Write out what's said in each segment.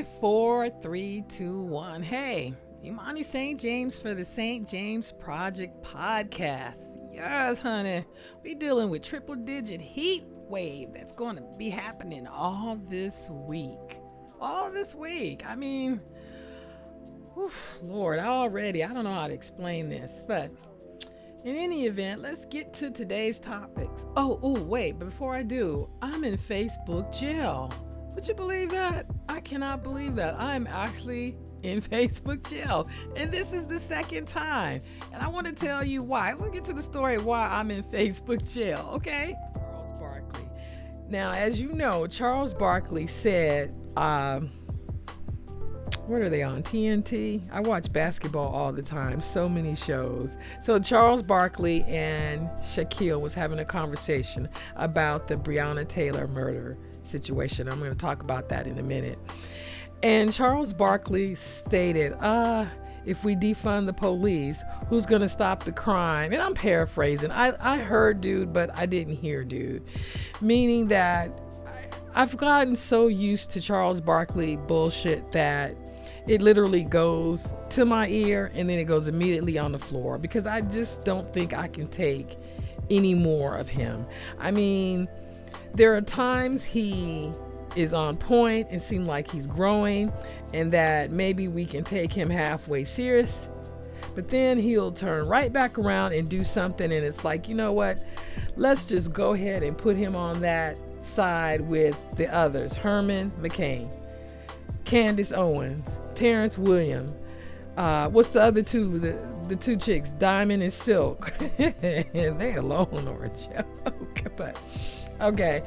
Five, four, three, two, one. Hey, Imani St. James for the St. James Project podcast. Yes, honey. We dealing with triple digit heat wave that's going to be happening all this week. All this week. I mean, Lord, already, I don't know how to explain this, but in any event, let's get to today's topics. Oh, oh, wait, before I do, I'm in Facebook jail. Would you believe that? I cannot believe that. I'm actually in Facebook jail. And this is the second time. And I want to tell you why. Let's get to the story why I'm in Facebook jail, okay? Charles Barkley. Now, as you know, Charles Barkley said, um, what are they on? TNT? I watch basketball all the time, so many shows. So Charles Barkley and Shaquille was having a conversation about the Breonna Taylor murder situation. I'm going to talk about that in a minute. And Charles Barkley stated, uh, if we defund the police, who's going to stop the crime? And I'm paraphrasing. I, I heard dude, but I didn't hear dude. Meaning that I've gotten so used to Charles Barkley bullshit that it literally goes to my ear and then it goes immediately on the floor because I just don't think I can take any more of him. I mean, there are times he is on point and seem like he's growing and that maybe we can take him halfway serious. But then he'll turn right back around and do something and it's like, you know what? Let's just go ahead and put him on that side with the others. Herman McCain, Candace Owens, Terrence Williams. Uh, what's the other two? The the two chicks, Diamond and Silk. they alone are a joke. But Okay.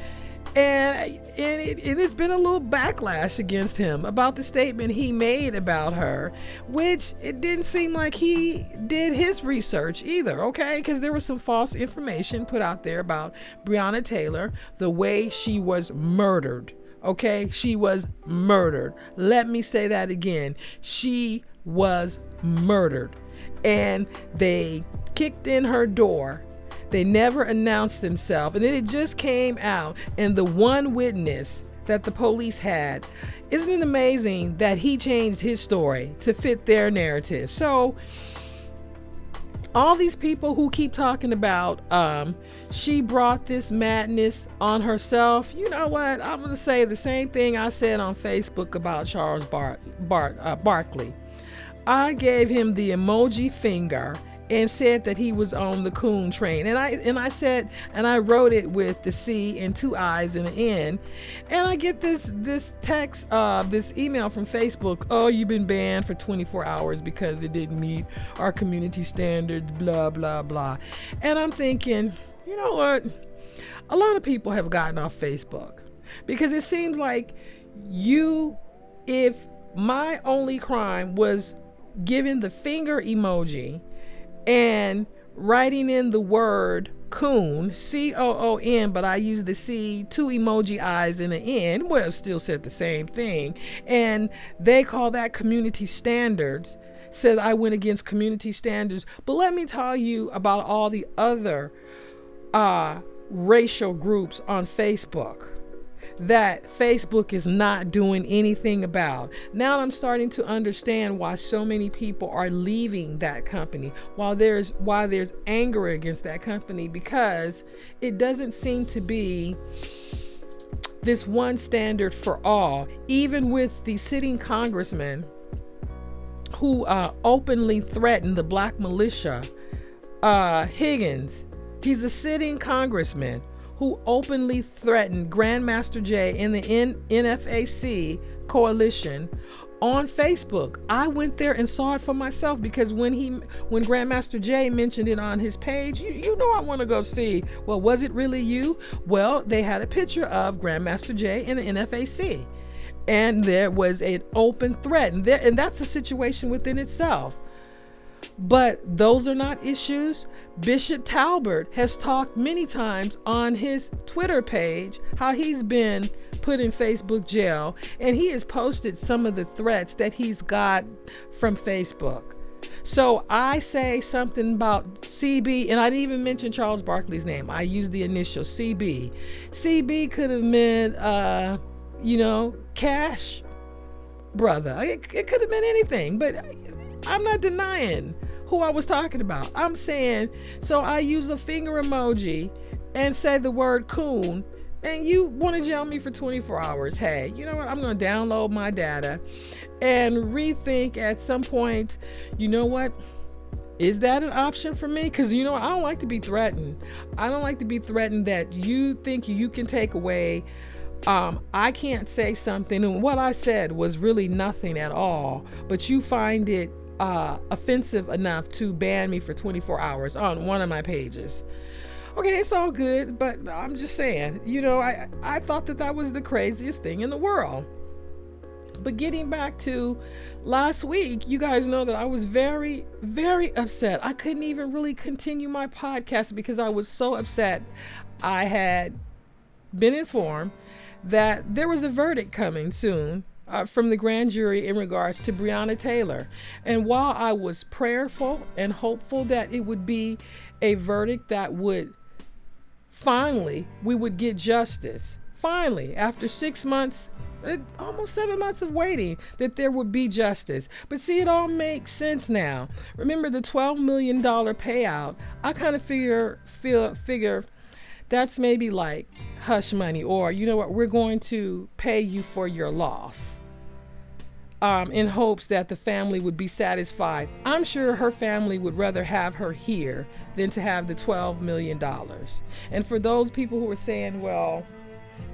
And, and, it, and it's been a little backlash against him about the statement he made about her, which it didn't seem like he did his research either, okay? Because there was some false information put out there about Breonna Taylor, the way she was murdered, okay? She was murdered. Let me say that again. She was murdered. And they kicked in her door they never announced themselves. And then it just came out, and the one witness that the police had, isn't it amazing that he changed his story to fit their narrative? So, all these people who keep talking about um, she brought this madness on herself. You know what? I'm going to say the same thing I said on Facebook about Charles Bar- Bar- uh, Barkley. I gave him the emoji finger and said that he was on the coon train. And I and I said and I wrote it with the C and two I's and an N. And I get this this text, uh, this email from Facebook. Oh, you've been banned for 24 hours because it didn't meet our community standards. Blah blah blah. And I'm thinking, you know what? A lot of people have gotten off Facebook because it seems like you, if my only crime was giving the finger emoji and writing in the word coon, C O O N, but I use the C, two emoji eyes and an N. Well, still said the same thing. And they call that community standards. Says I went against community standards. But let me tell you about all the other uh, racial groups on Facebook that Facebook is not doing anything about. Now I'm starting to understand why so many people are leaving that company. While there's why there's anger against that company because it doesn't seem to be this one standard for all. Even with the sitting congressman who uh, openly threatened the black militia, uh, Higgins. He's a sitting congressman who openly threatened Grandmaster Jay in the N- NFAC coalition on Facebook. I went there and saw it for myself because when he when Grandmaster Jay mentioned it on his page, you, you know I want to go see. Well, was it really you? Well, they had a picture of Grandmaster Jay in the NFAC. And there was an open threat. And there and that's a situation within itself. But those are not issues. Bishop Talbert has talked many times on his Twitter page how he's been put in Facebook jail and he has posted some of the threats that he's got from Facebook. So I say something about CB, and I didn't even mention Charles Barkley's name. I used the initial CB. CB could have meant, uh, you know, cash brother. It, it could have been anything, but I'm not denying who I was talking about. I'm saying, so I use a finger emoji and say the word coon, and you want to jail me for 24 hours. Hey, you know what? I'm going to download my data and rethink at some point, you know what? Is that an option for me? Because you know, I don't like to be threatened. I don't like to be threatened that you think you can take away um, I can't say something, and what I said was really nothing at all, but you find it uh, offensive enough to ban me for 24 hours on one of my pages. Okay, it's all good, but I'm just saying, you know, I I thought that that was the craziest thing in the world. But getting back to last week, you guys know that I was very, very upset. I couldn't even really continue my podcast because I was so upset. I had been informed that there was a verdict coming soon uh, from the grand jury in regards to Breonna Taylor. And while I was prayerful and hopeful that it would be a verdict that would finally we would get justice, finally after 6 months uh, almost seven months of waiting that there would be justice. But see, it all makes sense now. Remember the $12 million payout? I kind of figure, feel, figure that's maybe like hush money, or you know what, we're going to pay you for your loss. Um, in hopes that the family would be satisfied. I'm sure her family would rather have her here than to have the $12 million. And for those people who are saying, well,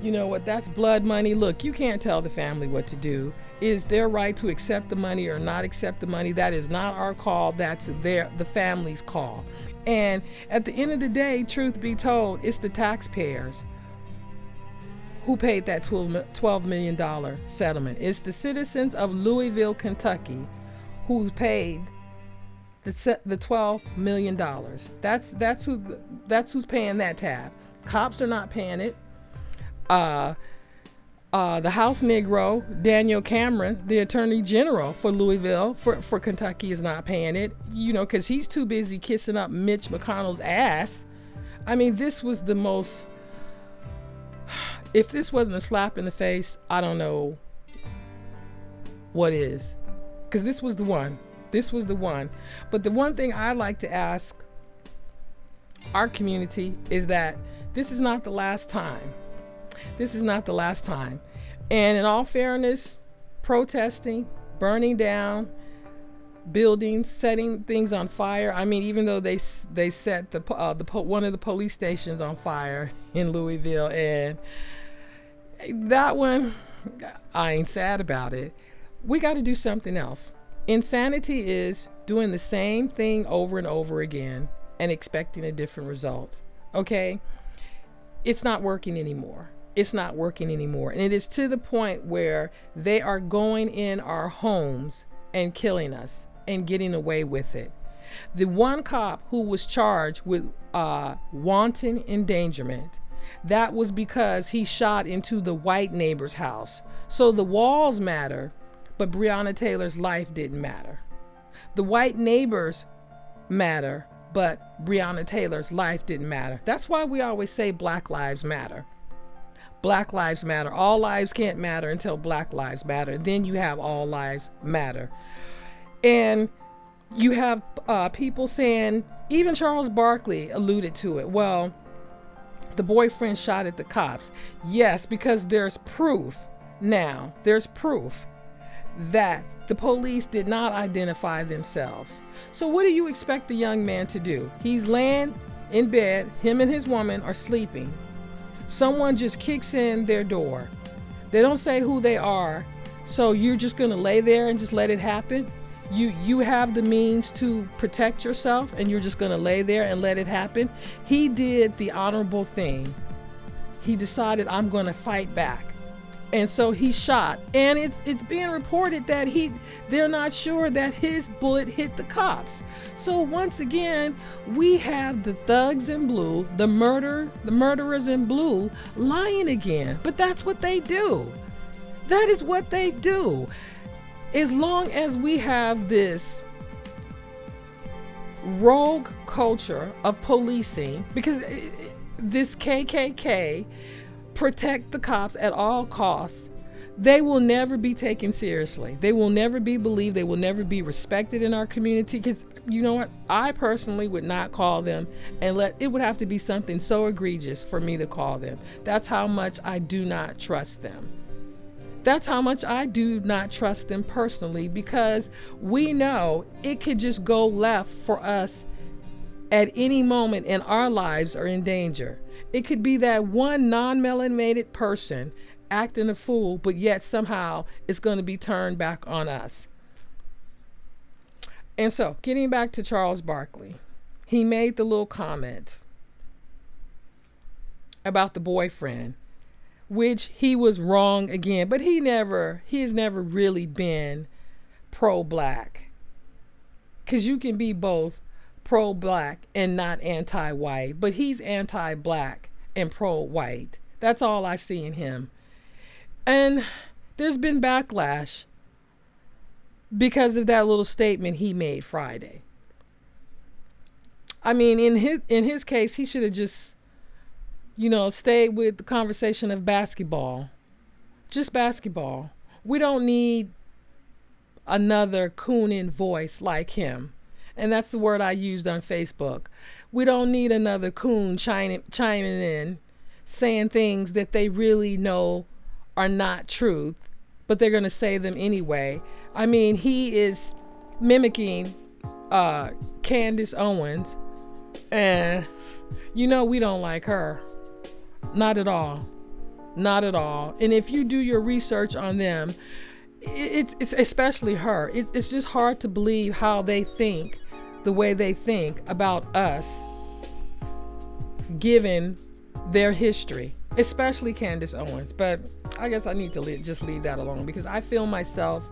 you know what, that's blood money. Look, you can't tell the family what to do. Is their right to accept the money or not accept the money? That is not our call. That's their the family's call. And at the end of the day, truth be told, it's the taxpayers who paid that $12 million settlement. It's the citizens of Louisville, Kentucky who paid the, the $12 million. That's, that's, who, that's who's paying that tab. Cops are not paying it. Uh, uh, the House Negro, Daniel Cameron, the Attorney General for Louisville, for, for Kentucky, is not paying it, you know, because he's too busy kissing up Mitch McConnell's ass. I mean, this was the most. If this wasn't a slap in the face, I don't know what is. Because this was the one. This was the one. But the one thing I like to ask our community is that this is not the last time this is not the last time. And in all fairness, protesting, burning down buildings, setting things on fire. I mean, even though they they set the uh, the one of the police stations on fire in Louisville, and that one, I ain't sad about it. We got to do something else. Insanity is doing the same thing over and over again and expecting a different result. Okay, it's not working anymore it's not working anymore. And it is to the point where they are going in our homes and killing us and getting away with it. The one cop who was charged with uh, wanton endangerment, that was because he shot into the white neighbor's house. So the walls matter, but Breonna Taylor's life didn't matter. The white neighbors matter, but Breonna Taylor's life didn't matter. That's why we always say Black Lives Matter. Black Lives Matter. All lives can't matter until Black Lives Matter. Then you have All Lives Matter. And you have uh, people saying, even Charles Barkley alluded to it. Well, the boyfriend shot at the cops. Yes, because there's proof now, there's proof that the police did not identify themselves. So, what do you expect the young man to do? He's laying in bed, him and his woman are sleeping someone just kicks in their door. They don't say who they are. So you're just going to lay there and just let it happen? You you have the means to protect yourself and you're just going to lay there and let it happen? He did the honorable thing. He decided I'm going to fight back and so he shot. And it's it's being reported that he they're not sure that his bullet hit the cops. So once again we have the thugs in blue the murder the murderers in blue lying again. But that's what they do. That is what they do. As long as we have this rogue culture of policing because uh, this KKK protect the cops at all costs. they will never be taken seriously. They will never be believed. They will never be respected in our community. Because you know what? I personally would not call them and let it would have to be something so egregious for me to call them. That's how much I do not trust them. That's how much I do not trust them personally because we know it could just go left for us at any moment and our lives are in danger. It could be that one non melanated person acting a fool, but yet somehow it's going to be turned back on us. And so, getting back to Charles Barkley, he made the little comment about the boyfriend, which he was wrong again, but he never, he has never really been pro black. Because you can be both pro black and not anti white, but he's anti black and pro white. That's all I see in him. And there's been backlash because of that little statement he made Friday. I mean, in his in his case, he should have just, you know, stayed with the conversation of basketball, just basketball. We don't need another cooning voice like him, and that's the word I used on Facebook. We don't need another coon chiming chiming in, saying things that they really know are not truth, but they're going to say them anyway. I mean, he is mimicking uh, Candace Owens, and you know we don't like her. Not at all. Not at all. And if you do your research on them, it's, it's especially her. It's, it's just hard to believe how they think the way they think about us, given their history, especially Candace Owens. But I guess I need to just leave that alone because I feel myself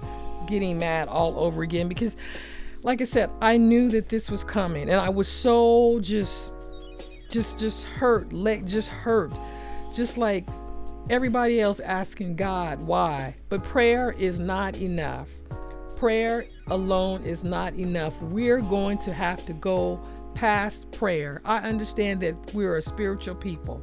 getting mad all over again because like I said, I knew that this was coming and I was so just just just hurt, like just hurt. Just like everybody else asking God why. But prayer is not enough. Prayer alone is not enough. We're going to have to go past prayer. I understand that we're a spiritual people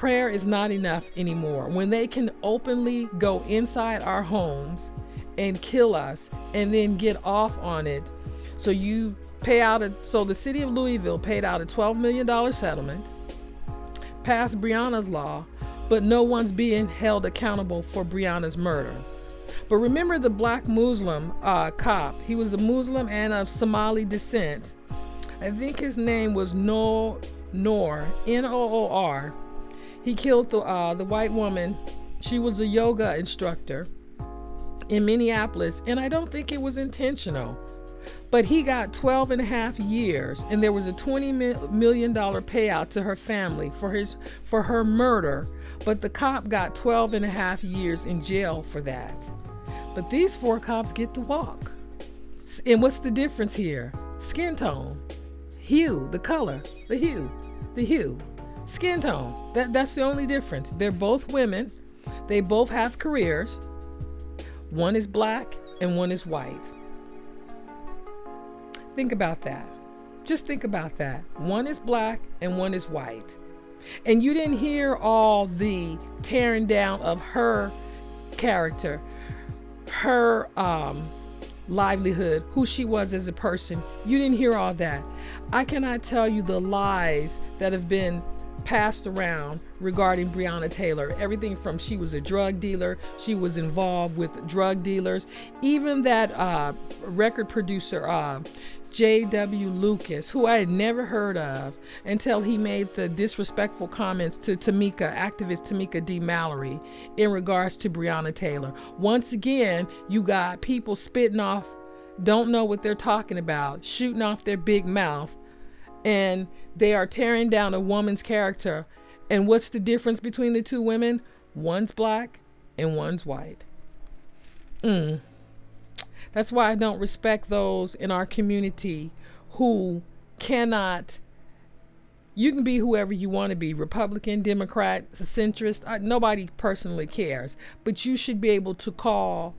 prayer is not enough anymore. When they can openly go inside our homes and kill us and then get off on it. So you pay out a so the city of Louisville paid out a 12 million dollar settlement, passed Breonna's law, but no one's being held accountable for Breonna's murder. But remember the black Muslim uh, cop. He was a Muslim and of Somali descent. I think his name was Noor Noor N O O R he killed the uh, the white woman. She was a yoga instructor in Minneapolis, and I don't think it was intentional. But he got 12 and a half years, and there was a 20 million dollar payout to her family for his for her murder. But the cop got 12 and a half years in jail for that. But these four cops get to walk. And what's the difference here? Skin tone, hue, the color, the hue, the hue skin tone. That that's the only difference. They're both women. They both have careers. One is black and one is white. Think about that. Just think about that. One is black and one is white. And you didn't hear all the tearing down of her character, her um, livelihood, who she was as a person. You didn't hear all that. I cannot tell you the lies that have been passed around regarding Breonna Taylor. Everything from she was a drug dealer, she was involved with drug dealers, even that uh, record producer, uh, J.W. Lucas, who I had never heard of until he made the disrespectful comments to Tamika, activist Tamika D. Mallory, in regards to Breonna Taylor. Once again, you got people spitting off, don't know what they're talking about, shooting off their big mouth, and they are tearing down a woman's character. And what's the difference between the two women? One's black and one's white. Mm. That's why I don't respect those in our community who cannot. You can be whoever you want to be Republican, Democrat, centrist. I, nobody personally cares. But you should be able to call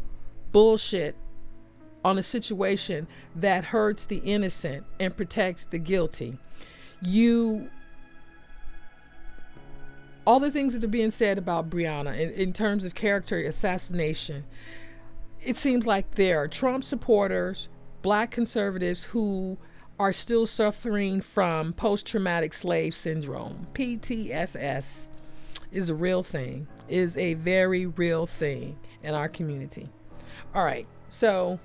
bullshit on a situation that hurts the innocent and protects the guilty. You all the things that are being said about Breonna in, in terms of character assassination, it seems like there are Trump supporters, black conservatives who are still suffering from post traumatic slave syndrome. PTSS is a real thing, is a very real thing in our community. All right, so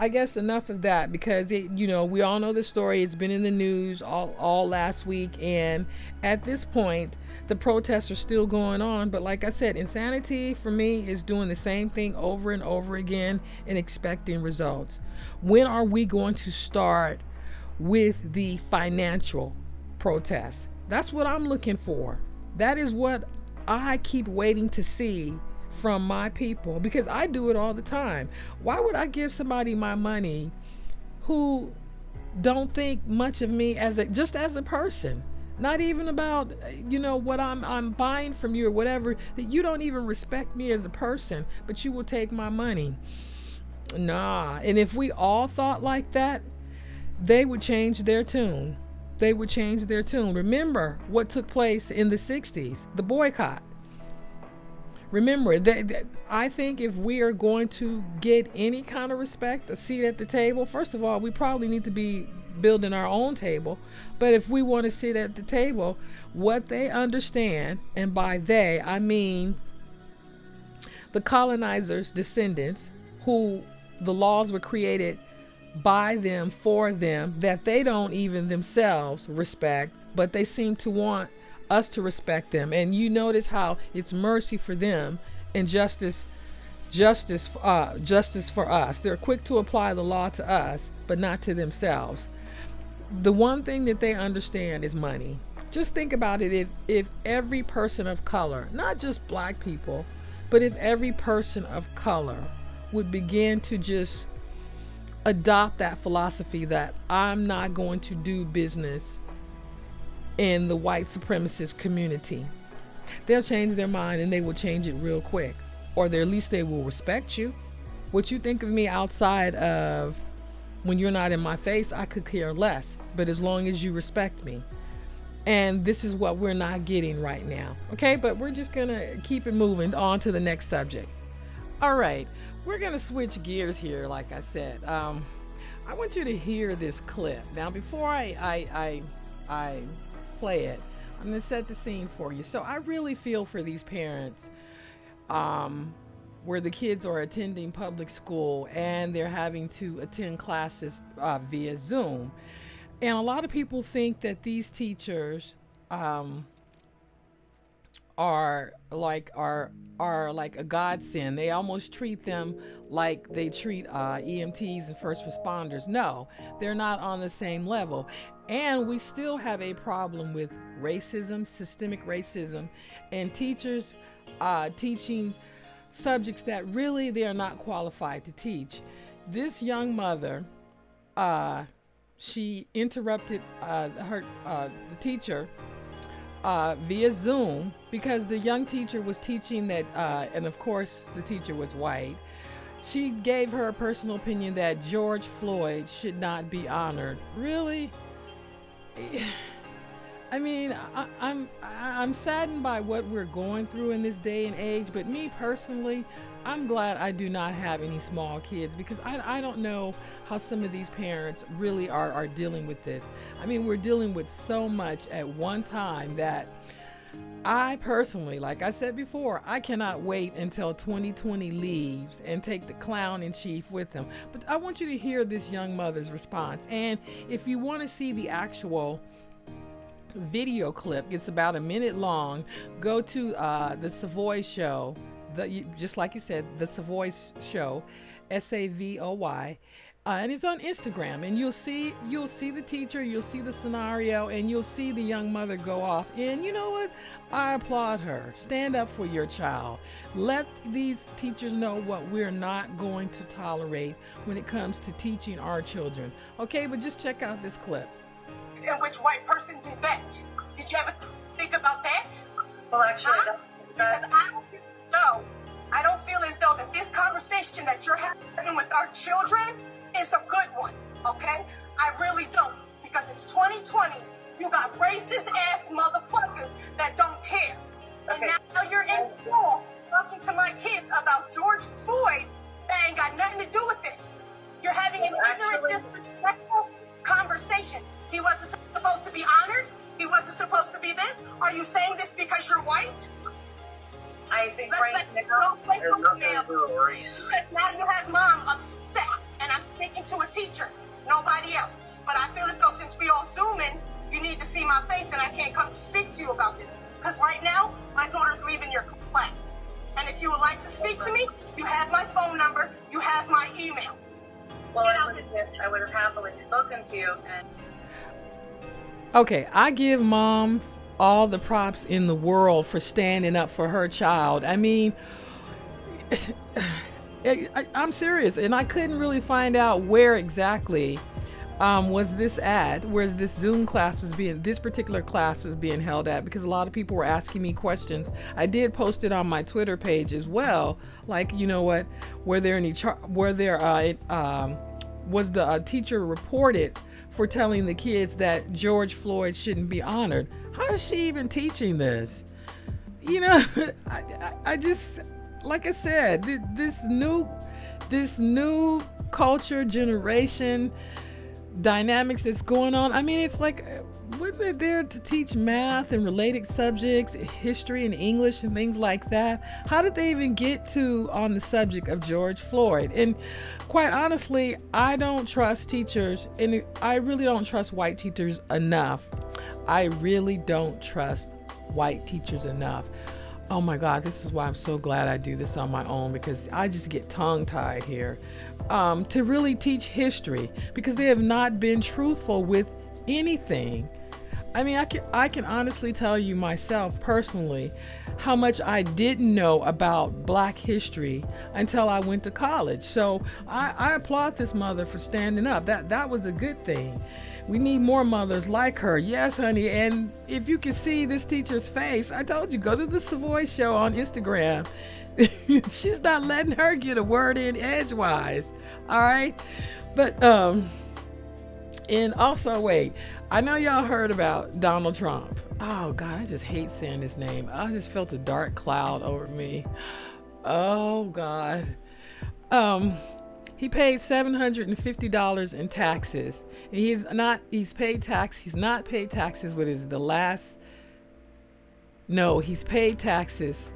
I guess enough of that because it, you know, we all know the story. It's been in the news all, all last week, and at this point, the protests are still going on. But like I said, insanity for me is doing the same thing over and over again and expecting results. When are we going to start with the financial protests? That's what I'm looking for. That is what I keep waiting to see from my people because I do it all the time. Why would I give somebody my money who don't think much of me as a just as a person? Not even about you know what I'm I'm buying from you or whatever that you don't even respect me as a person, but you will take my money. Nah, and if we all thought like that, they would change their tune. They would change their tune. Remember what took place in the 60s, the boycott remember that, that, I think if we are going to get any kind of respect, a seat at the table, first of all, we probably need to be building our own table. But if we want to sit at the table, what they understand, and by they I mean the colonizers' descendants, who the laws were created by them for them that they don't even themselves respect, but they seem to want us to respect them. And you notice how it's mercy for them and justice justice uh, justice for us. They're quick to apply the law to us, but not to themselves. The one thing that they understand is money. Just think about it if if every person of color, not just black people, but if every person of color would begin to just adopt that philosophy that I'm not going to do business in the white supremacist community. They'll change their mind and they will change it real quick. Or at least they will respect you. What you think of me outside of when you're not in my face, I could care less. But as long as you respect me. And this is what we're not getting right now. Okay, but we're just gonna keep it moving on to the next subject. All right, we're gonna switch gears here, like I said. Um, I want you to hear this clip. Now, before I, I, I, I play it. I'm going to set the scene for you. So I really feel for these parents um, where the kids are attending public school and they're having to attend classes uh, via Zoom. And a lot of people think that these teachers um, are like are are like a godsend. They almost treat them like they treat uh, EMTs and first responders. No, they're not on the same level. And we still have a problem with racism, systemic racism, and teachers uh, teaching subjects that really they are not qualified to teach. This young mother, uh, she interrupted uh, her uh, the teacher uh, via Zoom because the young teacher was teaching that, uh, and of course the teacher was white. She gave her personal opinion that George Floyd should not be honored. Really? I mean, I, I'm I'm saddened by what we're going through in this day and age, but me personally, I'm glad I do not have any small kids because I, I don't know how some of these parents really are, are dealing with this. I mean, we're dealing with so much at one time that I personally, like I said before, I cannot wait until 2020 leaves and take the clown in chief with them. But I want you to hear this young mother's response. And if you want to see the actual video clip, it's about a minute long, go to uh, the Savoy Show, the, just like you said, the Savoy Show, S A V O Y uh, and it's on Instagram. And you'll see you'll see the teacher, you'll see the scenario, and you'll see the young mother go off. And you know what? I applaud her. Stand up for your child. Let these teachers know what we're not going to tolerate when it comes to teaching our children. Okay, but just check out this clip. And which white person did that? Did you ever think about that? Well, actually, huh? because I don't. I don't feel as though that this conversation that you're having with our children is a good one, okay? I really don't. Because it's 2020. You got racist ass motherfuckers that don't care. Okay. And now you're in school talking to my kids about George Floyd that ain't got nothing to do with this. You're having an ignorant, disrespectful conversation. He wasn't supposed to be honored. He wasn't supposed to be this. Are you saying this because you're white? I think Let's right now, there's nothing to do. Because now you have mom upset, and I'm speaking to a teacher, nobody else. But I feel as though since we all zooming, you need to see my face, and I can't come to speak to you about this. Because right now, my daughter's leaving your class. And if you would like to speak to me, you have my phone number, you have my email. Well, I would, have, I would have happily spoken to you. And... Okay, I give moms all the props in the world for standing up for her child. I mean, I, am serious, and I couldn't really find out where exactly um, was this at, where this Zoom class was being, this particular class was being held at, because a lot of people were asking me questions. I did post it on my Twitter page as well. Like, you know what, were there any, char- were there, uh, um, was the uh, teacher reported for telling the kids that George Floyd shouldn't be honored? How is she even teaching this? You know, I, I, just, like I said, this new, this new culture generation dynamics that's going on. I mean, it's like, wasn't they there to teach math and related subjects, history and English and things like that? How did they even get to on the subject of George Floyd? And quite honestly, I don't trust teachers, and I really don't trust white teachers enough. I really don't trust white teachers enough. Oh my God, this is why I'm so glad I do this on my own because I just get tongue tied here um, to really teach history because they have not been truthful with anything. I mean, I can I can honestly tell you myself personally how much I didn't know about Black history until I went to college. So I, I applaud this mother for standing up. That that was a good thing. We need more mothers like her. Yes, honey. And if you can see this teacher's face, I told you, go to the Savoy Show on Instagram. She's not letting her get a word in edgewise. All right. But, um, and also, wait, I know y'all heard about Donald Trump. Oh, God, I just hate saying his name. I just felt a dark cloud over me. Oh, God. Um, he paid $750 in taxes. He's not, he's paid tax, he's not paid taxes what is the last, no, he's paid taxes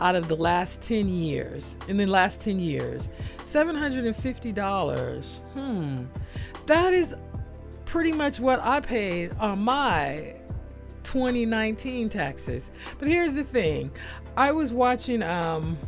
out of the last 10 years, in the last 10 years. $750. Hmm. That is pretty much what I paid on my 2019 taxes. But here's the thing. I was watching um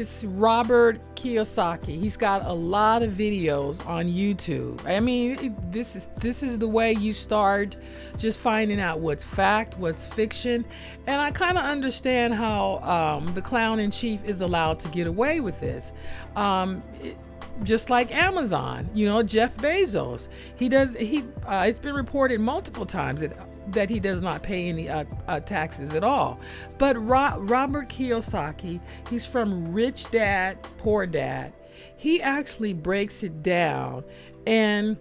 it's Robert Kiyosaki. He's got a lot of videos on YouTube. I mean, this is this is the way you start just finding out what's fact, what's fiction, and I kind of understand how um, the clown in chief is allowed to get away with this. Um, it, just like Amazon, you know, Jeff Bezos. He does. He. Uh, it's been reported multiple times that that he does not pay any uh, uh, taxes at all. But Ro- Robert Kiyosaki, he's from Rich Dad, Poor Dad. He actually breaks it down, and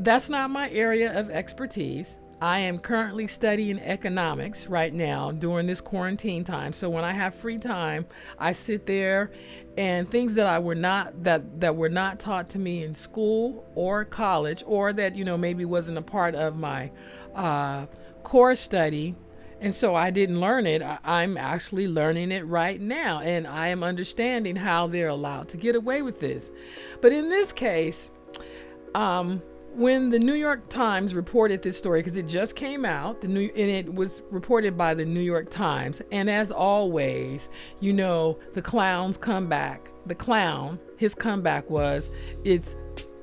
that's not my area of expertise. I am currently studying economics right now during this quarantine time. So when I have free time, I sit there and things that I were not that that were not taught to me in school or college or that you know maybe wasn't a part of my uh, core study and so I didn't learn it. I'm actually learning it right now, and I am understanding how they're allowed to get away with this. But in this case, um, when the New York Times reported this story, because it just came out, the new and it was reported by the New York Times, and as always, you know, the clown's comeback. The clown, his comeback was, it's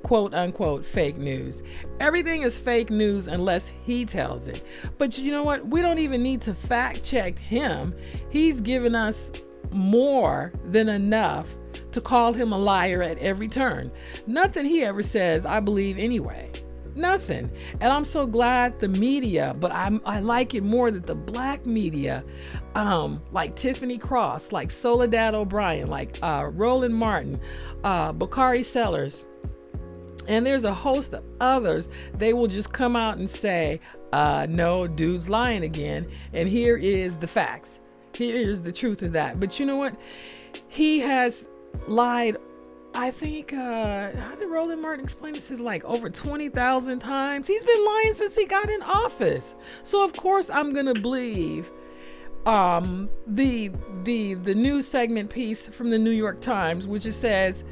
quote unquote fake news. Everything is fake news unless he tells it. But you know what? We don't even need to fact check him. He's given us more than enough to call him a liar at every turn. Nothing he ever says, I believe anyway. Nothing. And I'm so glad the media, but I'm, I like it more that the black media, um, like Tiffany Cross, like Soledad O'Brien, like uh, Roland Martin, uh, Bakari Sellers, and there's a host of others, they will just come out and say, uh, no, dude's lying again. And here is the facts. Here's the truth of that. But you know what? He has lied. I think, uh, how did Roland Martin explain this? Is like over 20,000 times. He's been lying since he got in office. So, of course, I'm going to believe um, the the the news segment piece from the New York Times, which it says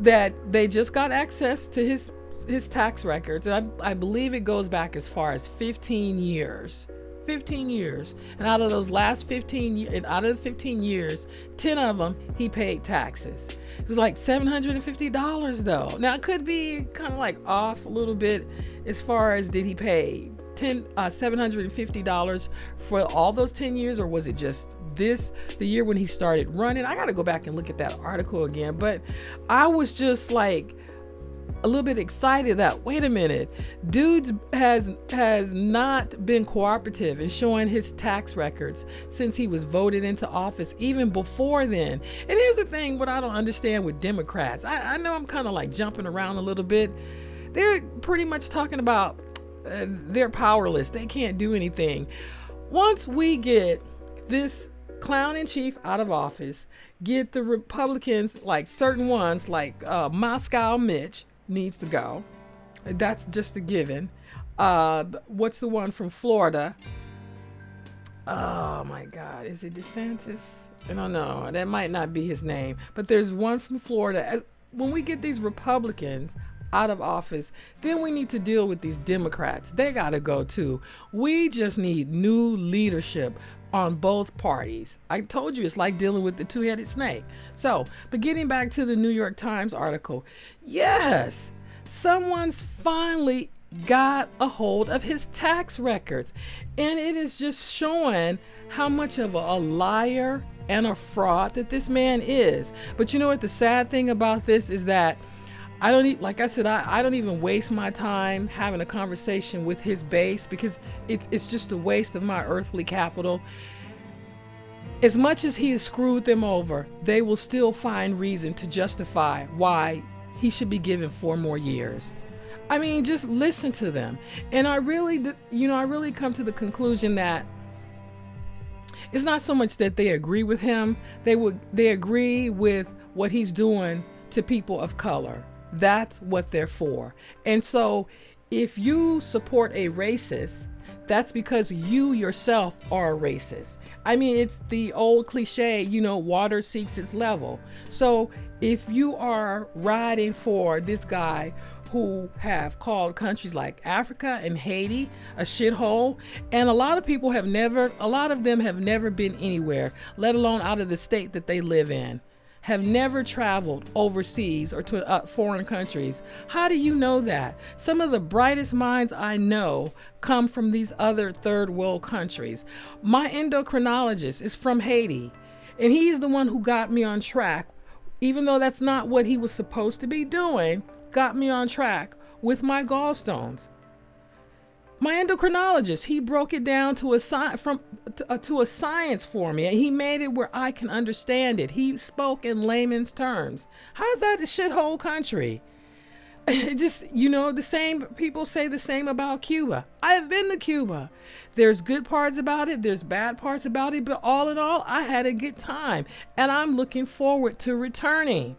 that they just got access to his his tax records. And I, I believe it goes back as far as 15 years. 15 years. And out of those last 15 and out of the 15 years, 10 of them he paid taxes. It was like $750 though. Now it could be kind of like off a little bit as far as did he pay 10 uh, $750 for all those 10 years or was it just this the year when he started running? I got to go back and look at that article again, but I was just like a little bit excited that wait a minute, dudes has has not been cooperative in showing his tax records since he was voted into office, even before then. And here's the thing: what I don't understand with Democrats, I, I know I'm kind of like jumping around a little bit. They're pretty much talking about uh, they're powerless; they can't do anything. Once we get this clown in chief out of office, get the Republicans, like certain ones, like uh, Moscow Mitch, needs to go. That's just a given. Uh, what's the one from Florida? Oh my God, is it DeSantis? I don't know. That might not be his name, but there's one from Florida. When we get these Republicans out of office, then we need to deal with these Democrats. They got to go too. We just need new leadership on both parties. I told you it's like dealing with the two headed snake. So, but getting back to the New York Times article, yes, someone's finally got a hold of his tax records. And it is just showing how much of a liar and a fraud that this man is. But you know what? The sad thing about this is that I don't e- like I said I, I don't even waste my time having a conversation with his base because it's it's just a waste of my earthly capital. As much as he has screwed them over, they will still find reason to justify why he should be given four more years. I mean, just listen to them. And I really, you know, I really come to the conclusion that it's not so much that they agree with him, they would they agree with what he's doing to people of color. That's what they're for. And so if you support a racist, that's because you yourself are a racist. I mean, it's the old cliche, you know, water seeks its level. So if you are riding for this guy who have called countries like Africa and Haiti a shithole, and a lot of people have never, a lot of them have never been anywhere, let alone out of the state that they live in have never traveled overseas or to uh, foreign countries. How do you know that? Some of the brightest minds I know come from these other third world countries. My endocrinologist is from Haiti, and he's the one who got me on track, even though that's not what he was supposed to be doing, got me on track with my gallstones my endocrinologist he broke it down to a from to, uh, to, a science for me and he made it where i can understand it. He spoke in layman's terms. How's that a shithole country? Just you know the same people say the same about cuba. I've been to cuba. There's good parts about it there's bad parts about it but all in all i had a good time and i'm looking forward to returning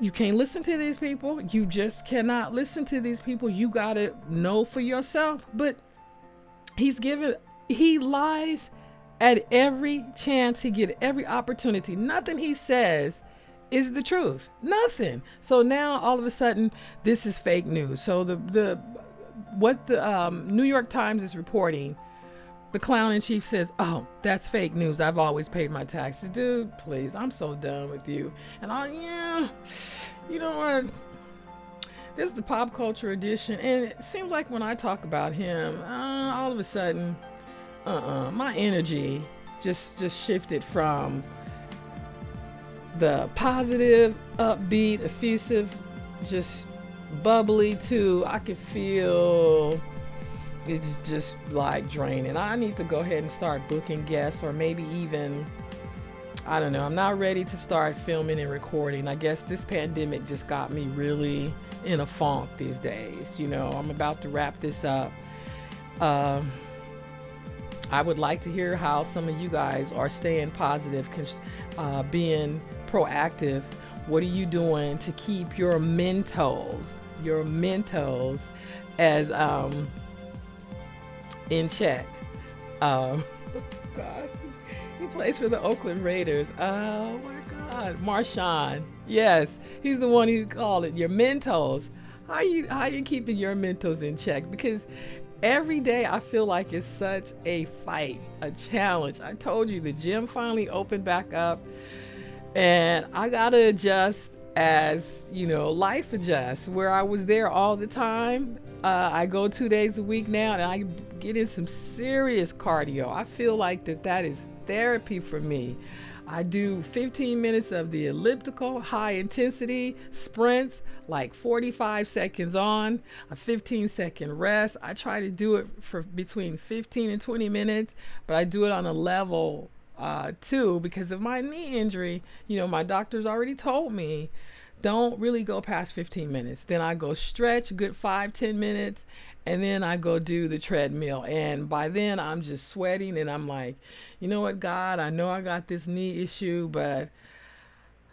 you can't listen to these people. You just cannot listen to these people. You got to know for yourself. But he's given, he lies at every chance he get, every opportunity. Nothing he says is the truth. Nothing. So now all of a sudden, this is fake news. So the the what the um, New York Times is reporting the clown in chief says, Oh, that's fake news. I've always paid my taxes. Dude, please, I'm so done with you. And I, yeah, you know what? This is the pop culture edition. And it seems like when I talk about him, uh, all of a sudden, uh uh-uh, uh, my energy just just shifted from the positive, upbeat, effusive, just bubbly to I could feel it's just like draining. I need to go ahead and start booking guests or maybe even I don't know. I'm not ready to start filming and recording. I guess this pandemic just got me really in a funk these days. You know, I'm about to wrap this up. Um, I would like to hear how some of you guys are staying positive, uh, being proactive. What are you doing to keep your mentals, your mentals, as um, in check? Um, God, he plays for the Oakland Raiders. Oh my God, Marshawn. Yes, he's the one who called it your mentals. How you how you keeping your mentals in check? Because every day I feel like it's such a fight, a challenge. I told you the gym finally opened back up and I got to adjust as, you know, life adjusts. Where I was there all the time, uh, I go two days a week now and I get in some serious cardio. I feel like that that is therapy for me. I do 15 minutes of the elliptical high intensity sprints, like 45 seconds on, a 15 second rest. I try to do it for between 15 and 20 minutes, but I do it on a level uh, too because of my knee injury. You know, my doctor's already told me don't really go past 15 minutes. Then I go stretch, good five, 10 minutes, and then I go do the treadmill. And by then I'm just sweating and I'm like, you know what, God, I know I got this knee issue, but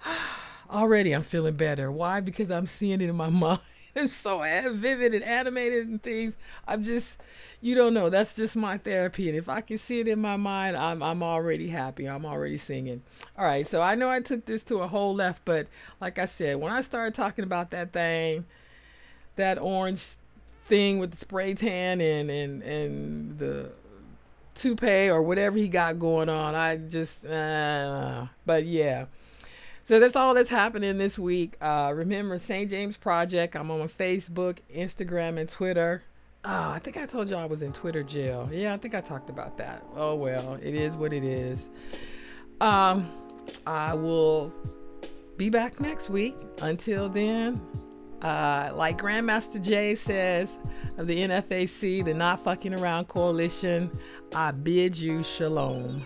already I'm feeling better. Why? Because I'm seeing it in my mind. It's so vivid and animated and things. I'm just, you don't know. That's just my therapy. And if I can see it in my mind, I'm, I'm already happy. I'm already singing. All right. So I know I took this to a whole left, but like I said, when I started talking about that thing, that orange thing with the spray tan and and and the toupee or whatever he got going on. I just, uh, but yeah. So that's all that's happening this week. Uh, remember, St. James Project. I'm on Facebook, Instagram, and Twitter. Oh, I think I told you I was in Twitter jail. Yeah, I think I talked about that. Oh well, it is what it is. Um, I will be back next week. Until then, uh, like Grandmaster Jay says of the NFAC, the Not Fucking Around Coalition, I bid you shalom.